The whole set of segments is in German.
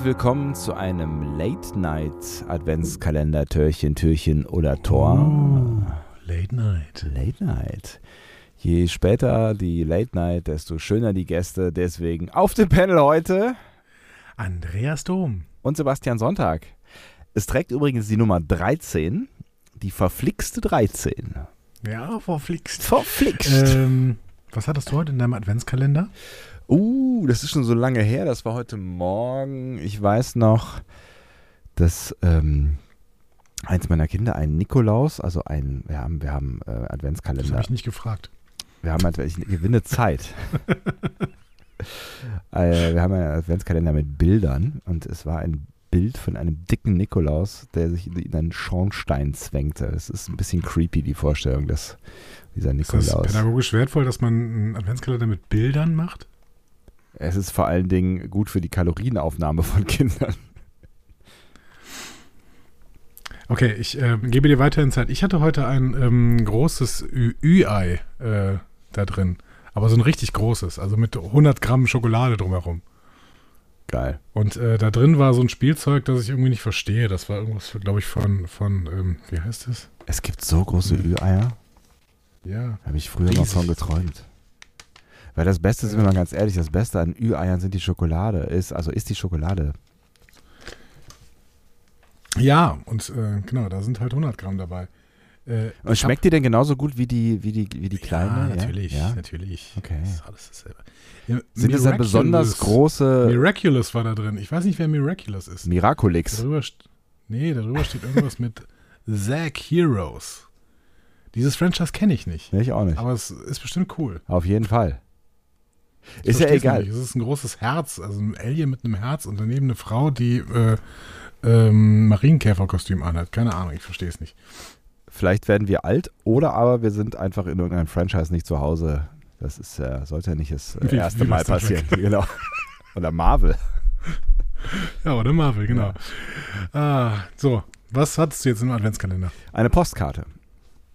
Herzlich willkommen zu einem Late Night Adventskalender Türchen, Türchen oder Tor. Oh, Late Night. Late Night. Je später die Late Night, desto schöner die Gäste. Deswegen auf dem Panel heute Andreas Dom. und Sebastian Sonntag. Es trägt übrigens die Nummer 13, die verflixte 13. Ja, verflixt. Verflixt. Ähm, was hattest du heute in deinem Adventskalender? Uh, das ist schon so lange her. Das war heute Morgen. Ich weiß noch, dass ähm, eins meiner Kinder einen Nikolaus, also ein, wir haben, wir haben äh, Das Adventskalender. habe ich nicht gefragt. Wir haben ich gewinne Zeit. äh, wir haben einen Adventskalender mit Bildern und es war ein Bild von einem dicken Nikolaus, der sich in einen Schornstein zwängte. Es ist ein bisschen creepy, die Vorstellung des, dieser Ist das Nikolaus. pädagogisch wertvoll, dass man einen Adventskalender mit Bildern macht? Es ist vor allen Dingen gut für die Kalorienaufnahme von Kindern. Okay, ich äh, gebe dir weiterhin Zeit. Ich hatte heute ein ähm, großes Ü-Ei äh, da drin. Aber so ein richtig großes, also mit 100 Gramm Schokolade drumherum. Geil. Und äh, da drin war so ein Spielzeug, das ich irgendwie nicht verstehe. Das war irgendwas, glaube ich, von, von ähm, wie heißt das? Es gibt so große Ü-Eier. Ja. Habe ich früher noch Riesig. von geträumt. Weil das Beste, sind wir mal ganz ehrlich, das Beste an Ü-Eiern sind die Schokolade. Ist, also ist die Schokolade. Ja, und äh, genau, da sind halt 100 Gramm dabei. Äh, Und schmeckt die denn genauso gut wie die, wie die, wie die kleine? ja, natürlich, Ja? natürlich. Okay. Das ist alles dasselbe. Ja, Sind das dann besonders Miraculous- große Miraculous war da drin. Ich weiß nicht, wer Miraculous ist. Miraculix? Darüber, nee, darüber steht irgendwas mit Zack Heroes. Dieses Franchise kenne ich nicht. Ich auch nicht. Aber es ist bestimmt cool. Auf jeden Fall. Ich Ist ja egal. Nicht. Es ist ein großes Herz, also ein Alien mit einem Herz und daneben eine Frau, die äh, ähm, Marienkäferkostüm anhat. Keine Ahnung, ich verstehe es nicht. Vielleicht werden wir alt oder aber wir sind einfach in irgendeinem Franchise nicht zu Hause. Das ist, äh, sollte ja nicht das äh, erste wie Mal passieren. Genau. Oder Marvel. Ja, oder Marvel, genau. Ah, so, was hattest du jetzt im Adventskalender? Eine Postkarte.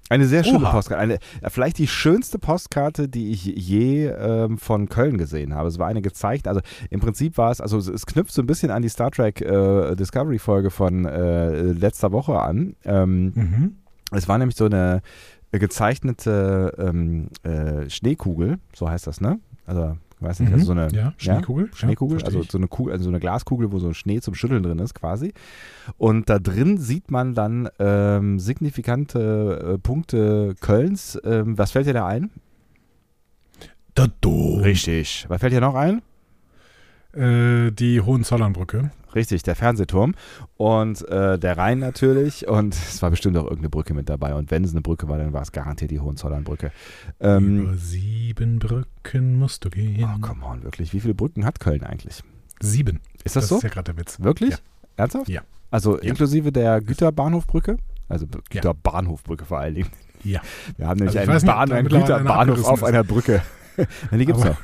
Eine sehr schöne Oha. Postkarte. Eine, äh, vielleicht die schönste Postkarte, die ich je ähm, von Köln gesehen habe. Es war eine gezeigt. Also im Prinzip war es, also es, knüpft so ein bisschen an die Star Trek äh, Discovery Folge von äh, letzter Woche an. Ähm, Mhm. Es war nämlich so eine gezeichnete ähm, äh, Schneekugel, so heißt das, ne? Also, ich weiß nicht, also so eine ja, Schneekugel. Schneekugel, ja, also so eine, Kugel, also so eine Glaskugel, wo so Schnee zum Schütteln drin ist quasi. Und da drin sieht man dann ähm, signifikante äh, Punkte Kölns. Ähm, was fällt dir da ein? Da Dom. Richtig. Was fällt dir noch ein? Äh, die Hohenzollernbrücke. Richtig, der Fernsehturm und äh, der Rhein natürlich und es war bestimmt auch irgendeine Brücke mit dabei und wenn es eine Brücke war, dann war es garantiert die Hohenzollernbrücke. Ähm, Über sieben Brücken musst du gehen. oh, come on, wirklich. Wie viele Brücken hat Köln eigentlich? Sieben. Ist das, so? ist ja gerade der Witz. Wirklich? Ja. Ernsthaft? Ja. Also Ja. inklusive der Güterbahnhofbrücke? Also B- Ja. Güterbahnhofbrücke vor allen Dingen. Ja. Wir haben nämlich Also einen, Bahn, einen Güterbahnhof auf einer Brücke. Die gibt's Aber- noch.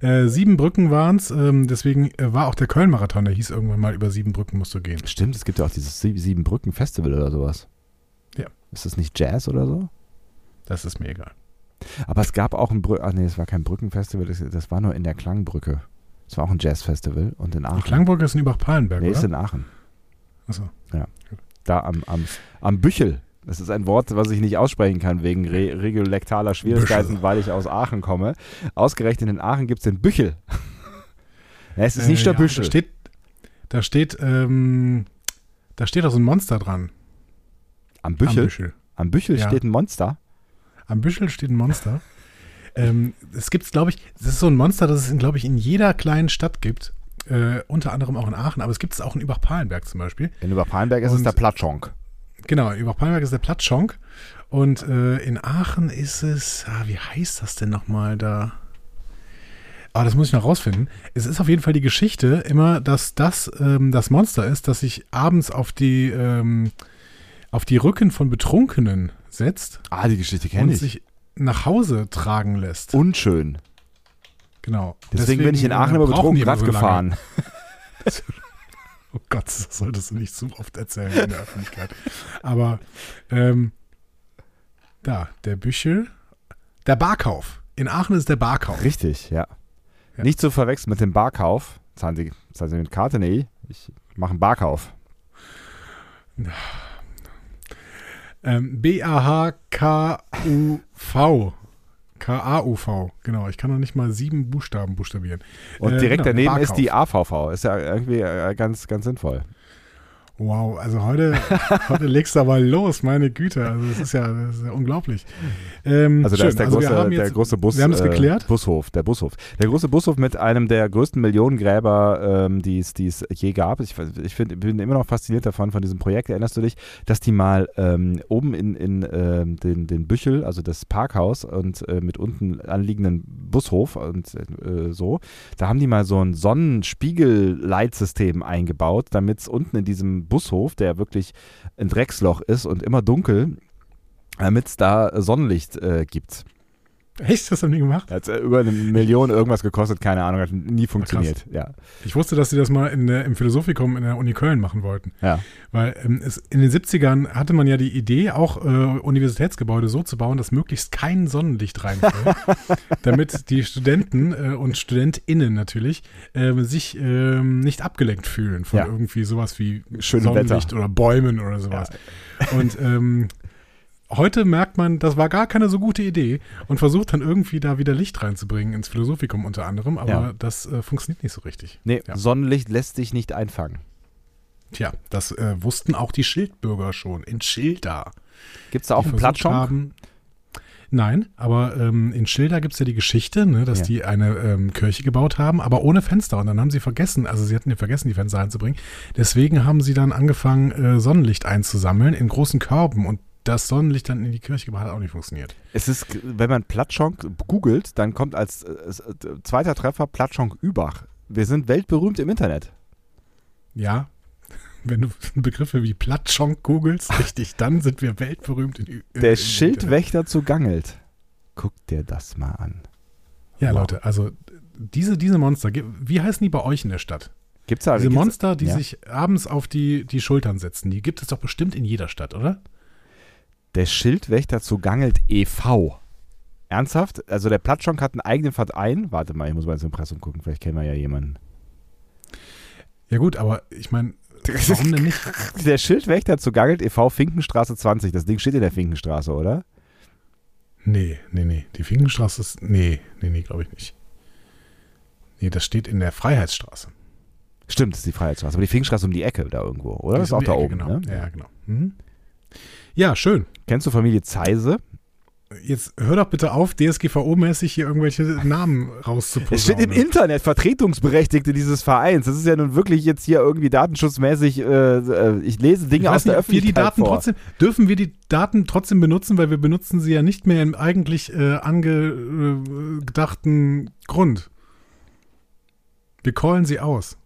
Äh, sieben Brücken waren es, ähm, deswegen äh, war auch der Köln-Marathon, der hieß irgendwann mal, über sieben Brücken musst du gehen. Stimmt, es gibt ja auch dieses Sie- Siebenbrücken-Festival oder sowas. Ja. Ist das nicht Jazz oder so? Das ist mir egal. Aber es gab auch ein Brü Ach nee, es war kein Brückenfestival, das, das war nur in der Klangbrücke. Es war auch ein Jazzfestival und in Aachen. Die Klangbrücke ist in Übach-Palenberg, nee, ist oder? in Aachen. Achso. Da am, am, am Büchel. Das ist ein Wort, was ich nicht aussprechen kann wegen re regiolektaler Schwierigkeiten, Büchel. weil ich aus Aachen komme. Ausgerechnet in Aachen gibt es den Büchel. ja, es ist Äh, nicht der ja, Büchel. Da steht, da steht, ähm, da steht auch so ein Monster dran. am Büchel, Am Büchel. am Büchel Ja. steht ein Monster. Am Büchel steht ein Monster. ähm, es gibt, glaube ich, das ist so ein Monster, das es, glaube ich, in jeder kleinen Stadt gibt. Äh, unter anderem auch in Aachen, aber es gibt es auch in Übach-Palenberg zum Beispiel. In Überpalenberg ist es der Platschonk. Genau, in Übach-Palenberg ist der Plattschonk. Und äh, in Aachen ist es, ah, wie heißt das denn nochmal da? Aber das muss ich noch rausfinden. Es ist auf jeden Fall die Geschichte immer, dass das ähm, das Monster ist, das sich abends auf die, ähm, auf die Rücken von Betrunkenen setzt Ah, die Geschichte und kenne ich. sich nach Hause tragen lässt. Unschön. genau. Deswegen, bin ich in äh, Aachen immer brauchen die betrunken immer Rad so gefahren. Oh Gott, das solltest du nicht zu oft erzählen in der Öffentlichkeit. Aber ähm, da, der Büchel, der Barkauf. In Aachen ist der Barkauf. Richtig, ja. Ja. Nicht zu verwechseln mit dem Barkauf. Zahlen Sie, zahlen Sie mit Karte? Nee, ich mache einen Barkauf. Ähm, B-A-H-K-U-V. K-A-U-V, genau. Ich kann noch nicht mal sieben Buchstaben buchstabieren. Und Äh, direkt genau, daneben Barkauf. ist die AVV. Ist ja irgendwie äh, ganz, ganz sinnvoll. Wow, also heute, heute legst du aber los, meine Güte. Also das ist ja, das ist ja unglaublich. Ähm, Also da schön. ist der, Also wir große, haben der jetzt- große Bus, wir haben das äh, geklärt? Bushof, der Bushof. Der große Bushof mit einem der größten Millionengräber, ähm, die es es je gab. Ich, ich find, bin immer noch fasziniert davon, von diesem Projekt. Erinnerst du dich, dass die mal ähm, oben in, in ähm, den, den Büchel, also das Parkhaus und äh, mit unten anliegenden Bushof und äh, so, da haben die mal so ein Sonnenspiegelleitsystem eingebaut, damit es unten in diesem Bushof, der wirklich ein Drecksloch ist und immer dunkel, damit es da Sonnenlicht äh, gibt. Echt, das haben die gemacht? Hat äh, über eine Million irgendwas gekostet, keine Ahnung, hat nie funktioniert. Ja, Ich wusste, dass sie das mal in der, im Philosophikum in der Uni Köln machen wollten. ja. Weil ähm, es, in den 70ern hatte man ja die Idee, auch äh, Universitätsgebäude so zu bauen, dass möglichst kein Sonnenlicht reinfällt, damit die Studenten äh, und StudentInnen natürlich äh, sich ähm, nicht abgelenkt fühlen von Ja. irgendwie sowas wie Schönem Sonnenlicht Wetter. oder Bäumen oder sowas. Und ähm, heute merkt man, das war gar keine so gute Idee und versucht dann irgendwie da wieder Licht reinzubringen ins Philosophikum unter anderem, aber Ja. das äh, funktioniert nicht so richtig. Nee, Ja. Sonnenlicht lässt sich nicht einfangen. Tja, das äh, wussten auch die Schildbürger schon in Schilda. Gibt es da auch die einen Platschonk? Nein, aber ähm, in Schilda gibt es ja die Geschichte, ne, dass Ja. die eine ähm, Kirche gebaut haben, aber ohne Fenster. Und dann haben sie vergessen, also sie hatten ja vergessen, die Fenster einzubringen. Deswegen haben sie dann angefangen, äh, Sonnenlicht einzusammeln in großen Körben. Und das Sonnenlicht dann in die Kirche gebracht hat auch nicht funktioniert. Es ist, wenn man Platschonk googelt, dann kommt als äh, äh, zweiter Treffer Platschonk Übach. Wir sind weltberühmt im Internet. Ja, wenn du Begriffe wie Platschonk googelst, richtig, dann sind wir weltberühmt in in- Der in- Schildwächter zu Gangelt. Guck dir das mal an. Ja, Wow. Leute, also diese, diese Monster, wie heißen die bei euch in der Stadt? Gibt's da Diese gibt's- Monster, die ja. sich abends auf die, die Schultern setzen, die gibt es doch bestimmt in jeder Stadt, oder? Der Schildwächter zu Gangelt e.V. Ernsthaft? Also der Platschonk hat einen eigenen Verein. Warte mal, ich muss mal ins Impressum gucken. Vielleicht kennen wir ja jemanden. Ja gut, aber ich meine, warum denn nicht? Der Schildwächter zu Gangelt e.V. Finkenstraße 20. Das Ding steht in der Finkenstraße, oder? Nee, nee, nee. Die Finkenstraße ist. Nee, nee, nee, glaube ich nicht. Nee, das steht in der Freiheitsstraße. Stimmt, das ist die Freiheitsstraße. Aber die Finkenstraße um die Ecke da irgendwo, oder? Die Das ist auch um die da Ecke, oben. Genau. Ne? Ja, genau. Mhm. Ja, schön. Kennst du Familie Zeise? Jetzt hör doch bitte auf, DSGVO-mäßig hier irgendwelche Namen rauszuposaunen. Es steht im Internet Vertretungsberechtigte dieses Vereins. Das ist ja nun wirklich jetzt hier irgendwie datenschutzmäßig. Äh, äh, ich lese Dinge Ich aus weiß der nicht, ob wir die Öffentlichkeit Daten vor. trotzdem, dürfen wir die Daten trotzdem benutzen, weil wir benutzen sie ja nicht mehr im eigentlich äh, angedachten Grund. Wir callen sie aus.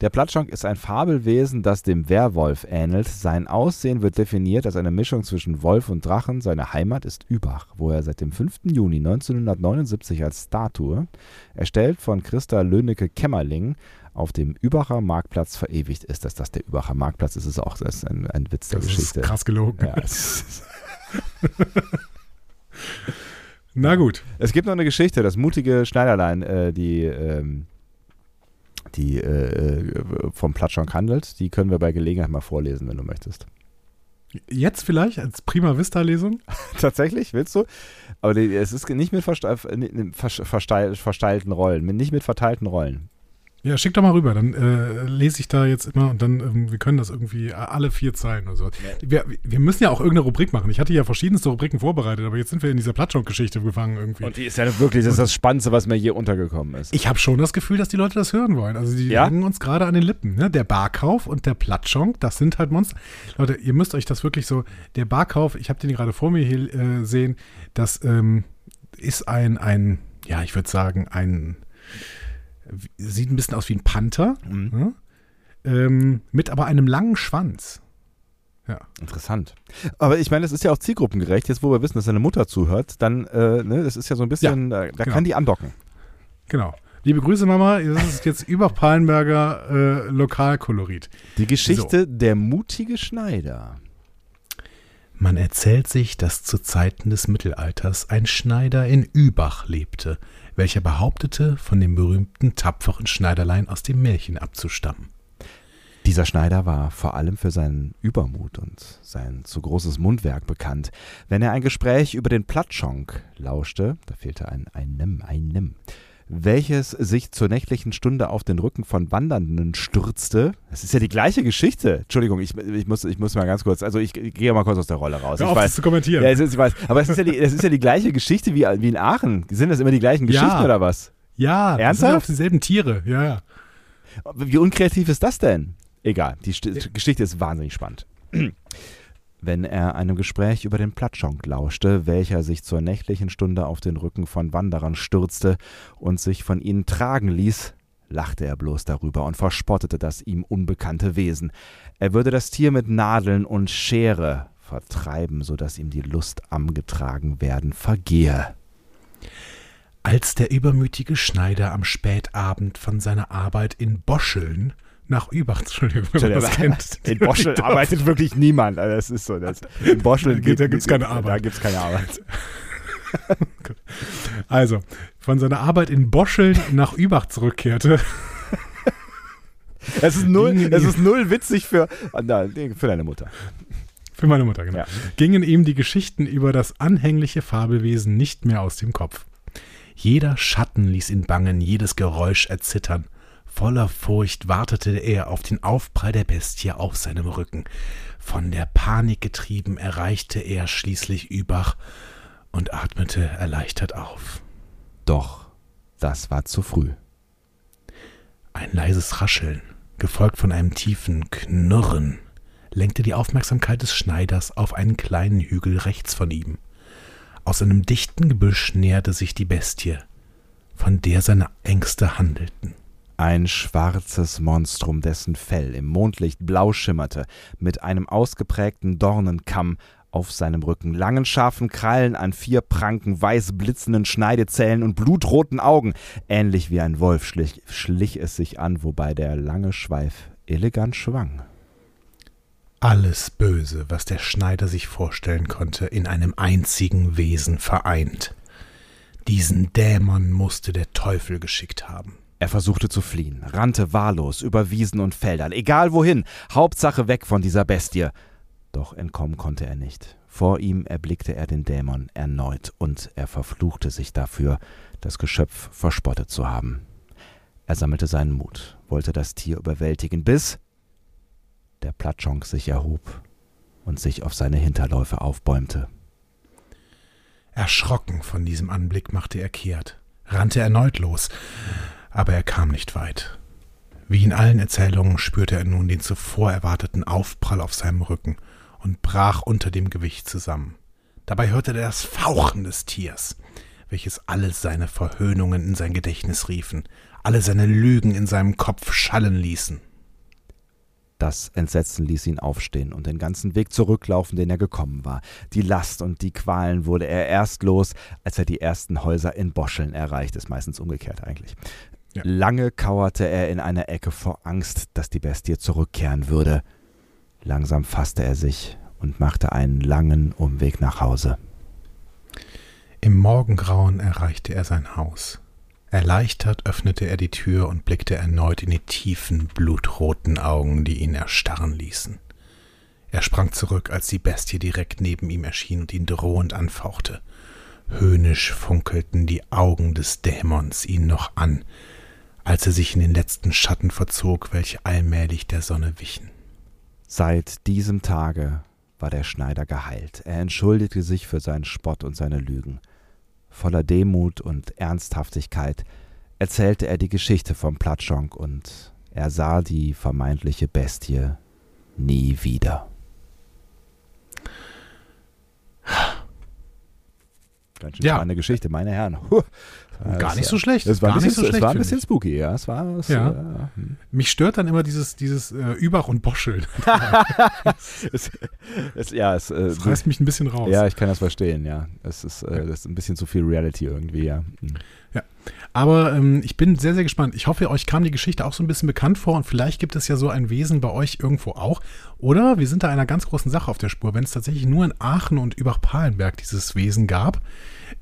Der Platschonk ist ein Fabelwesen, das dem Werwolf ähnelt. Sein Aussehen wird definiert als eine Mischung zwischen Wolf und Drachen. Seine Heimat ist Übach, wo er seit dem 5. Juni 1979 als Statue, erstellt von Christa Löhnecke-Kämmerling, auf dem Übacher Marktplatz verewigt ist. Dass das der Übacher Marktplatz ist, ist auch das ist ein, ein Witz der Das Geschichte. ist krass gelogen. Ja, Na gut. es gibt noch eine Geschichte, das mutige Schneiderlein, äh, die, ähm, die äh, äh, vom Platschonk handelt. Die können wir bei Gelegenheit mal vorlesen, wenn du möchtest. Jetzt vielleicht als Prima Vista-Lesung? Tatsächlich, willst du? Aber es ist nicht mit verste äh, nicht mit vers- versteil versteilten Rollen, nicht mit verteilten Rollen. Ja, schick doch mal rüber, dann äh, lese ich da jetzt immer und dann, ähm, wir können das irgendwie alle vier Zeilen oder so. Wir, wir müssen ja auch irgendeine Rubrik machen. Ich hatte ja verschiedenste Rubriken vorbereitet, aber jetzt sind wir in dieser Platschonk-Geschichte gefangen irgendwie. die ist ja wirklich, das ist das Spannendste, was mir je untergekommen ist. Ich habe schon das Gefühl, dass die Leute das hören wollen. Also die Ja? hängen uns gerade an den Lippen. Ne? Der Barkauf und der Platschonk, das sind halt Monster. Leute, ihr müsst euch das wirklich so, der Barkauf, ich habe den gerade vor mir hier äh, sehen, das ähm, ist ein, ein, ja, ich würde sagen, ein Sieht ein bisschen aus wie ein Panther, Mhm. ja? ähm, mit aber einem langen Schwanz. Ja. Interessant. Aber ich meine, das ist ja auch zielgruppengerecht. Jetzt, wo wir wissen, dass seine Mutter zuhört, dann, äh, ne, das ist ja so ein bisschen, da, da genau. kann die andocken. Genau. Liebe Grüße, Mama. Das ist jetzt über Palenberger äh, Lokalkolorit. Die Geschichte der mutige Schneider. Man erzählt sich, dass zu Zeiten des Mittelalters ein Schneider in Übach lebte, welcher behauptete, von dem berühmten tapferen Schneiderlein aus dem Märchen abzustammen. Dieser Schneider war vor allem für seinen Übermut und sein zu großes Mundwerk bekannt. Wenn er ein Gespräch über den Platschonk lauschte, da fehlte ein ein Nimm, ein Nimm, welches sich zur nächtlichen Stunde auf den Rücken von Wandernden stürzte. Das ist ja die gleiche Geschichte. Entschuldigung, ich, ich, muss, ich muss mal ganz kurz, also ich, ich gehe mal kurz aus der Rolle raus. Hör ich auf, weiß, das zu kommentieren. ja, es ist, ich weiß, aber es ist ja, die, es ist ja die gleiche Geschichte wie, wie in Aachen. Sind das immer die gleichen Ja. Geschichten oder was? ja, das Ernsthaft? sind auf dieselben Tiere. Ja, ja. Wie unkreativ ist das denn? Egal, die St Geschichte ist wahnsinnig spannend. Wenn er einem Gespräch über den Platschonk lauschte, welcher sich zur nächtlichen Stunde auf den Rücken von Wanderern stürzte und sich von ihnen tragen ließ, lachte er bloß darüber und verspottete das ihm unbekannte Wesen. Er würde das Tier mit Nadeln und Schere vertreiben, so dass ihm die Lust am getragen werden vergehe. Als der übermütige Schneider am Spätabend von seiner Arbeit in Boscheln nach Übach, Entschuldigung, wenn man das kennt. In Boschel arbeitet wirklich niemand. Also das ist so. Das, in Boschel Da da gibt's keine Arbeit. Da gibt es keine Arbeit. Also, von seiner Arbeit in Boscheln nach Übach zurückkehrte, Es ist null, es ist null witzig für, ah, für deine Mutter. für meine Mutter, genau, Ja. gingen ihm die Geschichten über das anhängliche Fabelwesen nicht mehr aus dem Kopf. Jeder Schatten ließ ihn bangen, jedes Geräusch erzittern. Voller Furcht wartete er auf den Aufprall der Bestie auf seinem Rücken. Von der Panik getrieben erreichte er schließlich Übach und atmete erleichtert auf. Doch, das war zu früh. Ein leises Rascheln, gefolgt von einem tiefen Knurren, lenkte die Aufmerksamkeit des Schneiders auf einen kleinen Hügel rechts von ihm. Aus einem dichten Gebüsch näherte sich die Bestie, von der seine Ängste handelten. Ein schwarzes Monstrum, dessen Fell im Mondlicht blau schimmerte, mit einem ausgeprägten Dornenkamm auf seinem Rücken, langen scharfen Krallen an vier Pranken, weiß blitzenden Schneidezähnen und blutroten Augen. Ähnlich wie ein Wolf schlich, schlich es sich an, wobei der lange Schweif elegant schwang. Alles Böse, was der Schneider sich vorstellen konnte, in einem einzigen Wesen vereint. Diesen Dämon musste der Teufel geschickt haben. Er versuchte zu fliehen, rannte wahllos über Wiesen und Feldern, egal wohin, Hauptsache weg von dieser Bestie. Doch entkommen konnte er nicht. Vor ihm erblickte er den Dämon erneut, und er verfluchte sich dafür, das Geschöpf verspottet zu haben. Er sammelte seinen Mut, wollte das Tier überwältigen, bis der Platschonk sich erhob und sich auf seine Hinterläufe aufbäumte. Erschrocken von diesem Anblick machte er kehrt, rannte erneut los, aber er kam nicht weit. Wie in allen Erzählungen spürte er nun den zuvor erwarteten Aufprall auf seinem Rücken und brach unter dem Gewicht zusammen. Dabei hörte er das Fauchen des Tiers, welches alle seine Verhöhnungen in sein Gedächtnis riefen, alle seine Lügen in seinem Kopf schallen ließen. Das Entsetzen ließ ihn aufstehen und den ganzen Weg zurücklaufen, den er gekommen war. Die Last und die Qualen wurde er erst los, als er die ersten Häuser in Boscheln erreicht. Ist meistens umgekehrt eigentlich. Ja. Lange kauerte er in einer Ecke vor Angst, dass die Bestie zurückkehren würde. Langsam fasste er sich und machte einen langen Umweg nach Hause. Im Morgengrauen erreichte er sein Haus. Erleichtert öffnete er die Tür und blickte erneut in die tiefen, blutroten Augen, die ihn erstarren ließen. Er sprang zurück, als die Bestie direkt neben ihm erschien und ihn drohend anfauchte. Höhnisch funkelten die Augen des Dämons ihn noch an, als er sich in den letzten Schatten verzog, welche allmählich der Sonne wichen. Seit diesem Tage war der Schneider geheilt. Er entschuldigte sich für seinen Spott und seine Lügen. Voller Demut und Ernsthaftigkeit erzählte er die Geschichte vom Platschonk und er sah die vermeintliche Bestie nie wieder. Ganz schön Ja. spannende Geschichte, meine Herren. Huh. Gar nicht so schlecht. Es war, Gar ein bisschen, nicht so es schlecht, war ein bisschen spooky, ja. Es war, es, Ja. äh, hm. Mich stört dann immer dieses, dieses äh, Übach- und Boscheln. es, es, ja, es, äh, Das reißt mich ein bisschen raus. ja, ich kann das verstehen, ja. Es ist, äh, das ist ein bisschen zu viel Reality irgendwie, ja. Hm. Aber ähm, ich bin sehr, sehr gespannt. Ich hoffe, euch kam die Geschichte auch so ein bisschen bekannt vor und vielleicht gibt es ja so ein Wesen bei euch irgendwo auch. Oder wir sind da einer ganz großen Sache auf der Spur. Wenn es tatsächlich nur in Aachen und Übach-Palenberg dieses Wesen gab,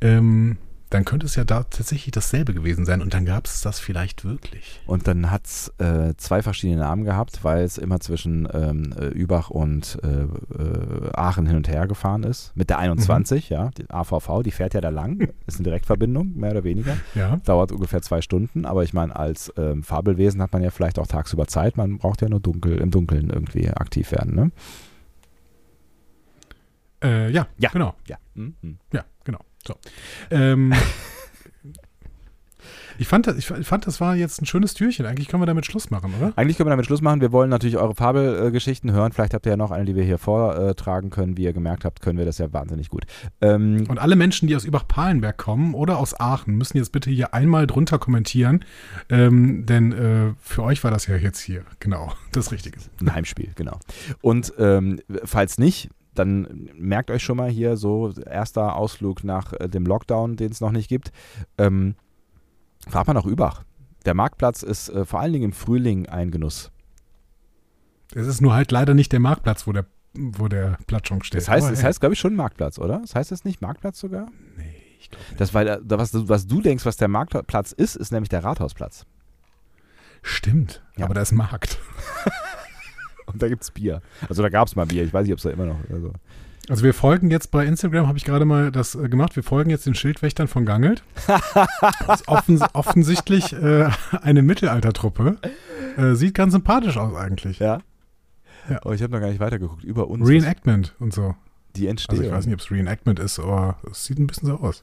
ähm, dann könnte es ja da tatsächlich dasselbe gewesen sein und dann gab es das vielleicht wirklich. Und dann hat es äh, zwei verschiedene Namen gehabt, weil es immer zwischen ähm, äh, Übach und äh, äh, Aachen hin und her gefahren ist. Mit der 21, ja, die AVV, die fährt ja da lang. Ist eine Direktverbindung, mehr oder weniger. Ja. Dauert ungefähr zwei Stunden, aber ich meine, als ähm, Fabelwesen hat man ja vielleicht auch tagsüber Zeit. Man braucht ja nur dunkel, im Dunkeln irgendwie aktiv werden, ne? Äh, ja, Ja. genau. Ja. Hm, hm. Ja, genau. So. Ähm, ich, fand, das- ich fand, das war jetzt ein schönes Türchen. Eigentlich können wir damit Schluss machen, oder? Eigentlich können wir damit Schluss machen. Wir wollen natürlich eure Fabelgeschichten hören. Vielleicht habt ihr ja noch eine, die wir hier vortragen können. Wie ihr gemerkt habt, können wir das ja wahnsinnig gut. Ähm, Und alle Menschen, die aus Übach-Palenberg kommen oder aus Aachen, müssen jetzt bitte hier einmal drunter kommentieren, ähm, denn äh, für euch war das ja jetzt hier genau das Richtige. Ein Heimspiel, genau. Und ähm, falls nicht, dann merkt euch schon mal hier so erster Ausflug nach äh, dem Lockdown, den es noch nicht gibt. Ähm, fahrt mal nach Übach. Der Marktplatz ist äh, vor allen Dingen im Frühling ein Genuss. Es ist nur halt leider nicht der Marktplatz, wo der, wo der Platschung steht. Das heißt, Aber das heißt glaube ich, schon Marktplatz, oder? Das heißt es nicht Marktplatz sogar? nee, ich glaub nicht. Das, weil, äh, was, du- was du denkst, was der Marktplatz ist, ist nämlich der Rathausplatz. Stimmt, Ja. aber da ist Markt. Und da gibt es Bier. Also da gab es mal Bier. Ich weiß nicht, ob es da immer noch. Also. Also wir folgen jetzt bei Instagram, habe ich gerade mal das äh, gemacht, wir folgen jetzt den Schildwächtern von Gangelt. Das ist offens offensichtlich äh, eine Mittelaltertruppe. Äh, sieht ganz sympathisch aus eigentlich. Ja. Ja. Aber ich habe noch gar nicht weitergeguckt. Über uns. Reenactment und so. die Also Entstehung. ich weiß nicht, ob es Reenactment ist, aber es sieht ein bisschen so aus.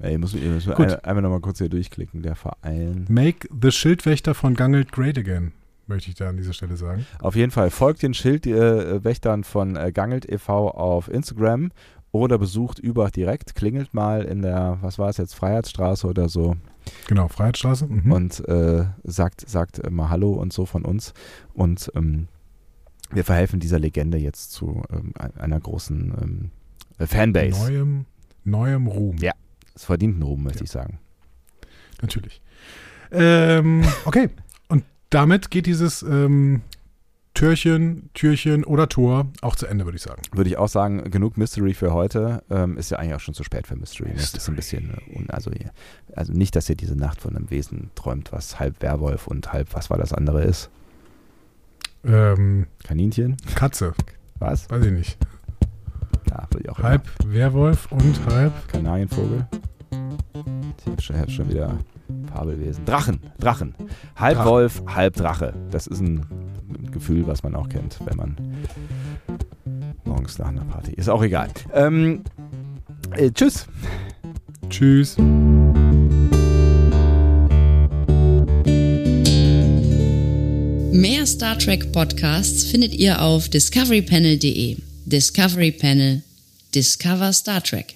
Ey, muss, ich muss Gut. ein, einmal nochmal kurz hier durchklicken. Der Verein. Make the Schildwächter von Gangelt great again, möchte ich da an dieser Stelle sagen. Auf jeden Fall folgt den Schildwächtern von äh, Gangelt e.V. auf Instagram oder besucht Übach direkt. Klingelt mal in der, was war es jetzt, Freiheitsstraße oder so Genau, Freiheitsstraße. Mhm. und äh, sagt, sagt mal Hallo und so von uns. Und ähm, wir verhelfen dieser Legende jetzt zu ähm, ein- einer großen ähm, äh, Fanbase. Neuem, neuem Ruhm. Ja. Es verdient einen Ruhm, möchte ich sagen. Natürlich. Ähm, okay. Damit geht dieses ähm, Türchen, Türchen oder Tor auch zu Ende, würde ich sagen. Würde ich auch sagen, genug Mystery für heute. Ähm, ist ja eigentlich auch schon zu spät für Mystery. Ne? Das ist ein bisschen, äh, un also, also nicht, dass ihr diese Nacht von einem Wesen träumt, was halb Werwolf und halb, was war das andere ist? Ähm, Kaninchen? Katze, Was? weiß ich nicht. Ja, ich auch Halb Werwolf und halb. immer. Kanarienvogel? Ich habe schon, hab schon wieder Fabelwesen. Drachen, Drachen. Halb Drachen. Wolf, halb Drache. Das ist ein Gefühl, was man auch kennt, wenn man morgens nach einer Party ist. Auch egal. Ähm, äh, tschüss. Tschüss. Mehr Star Trek Podcasts findet ihr auf discoverypanel.de. Discovery Panel. Discover Star Trek.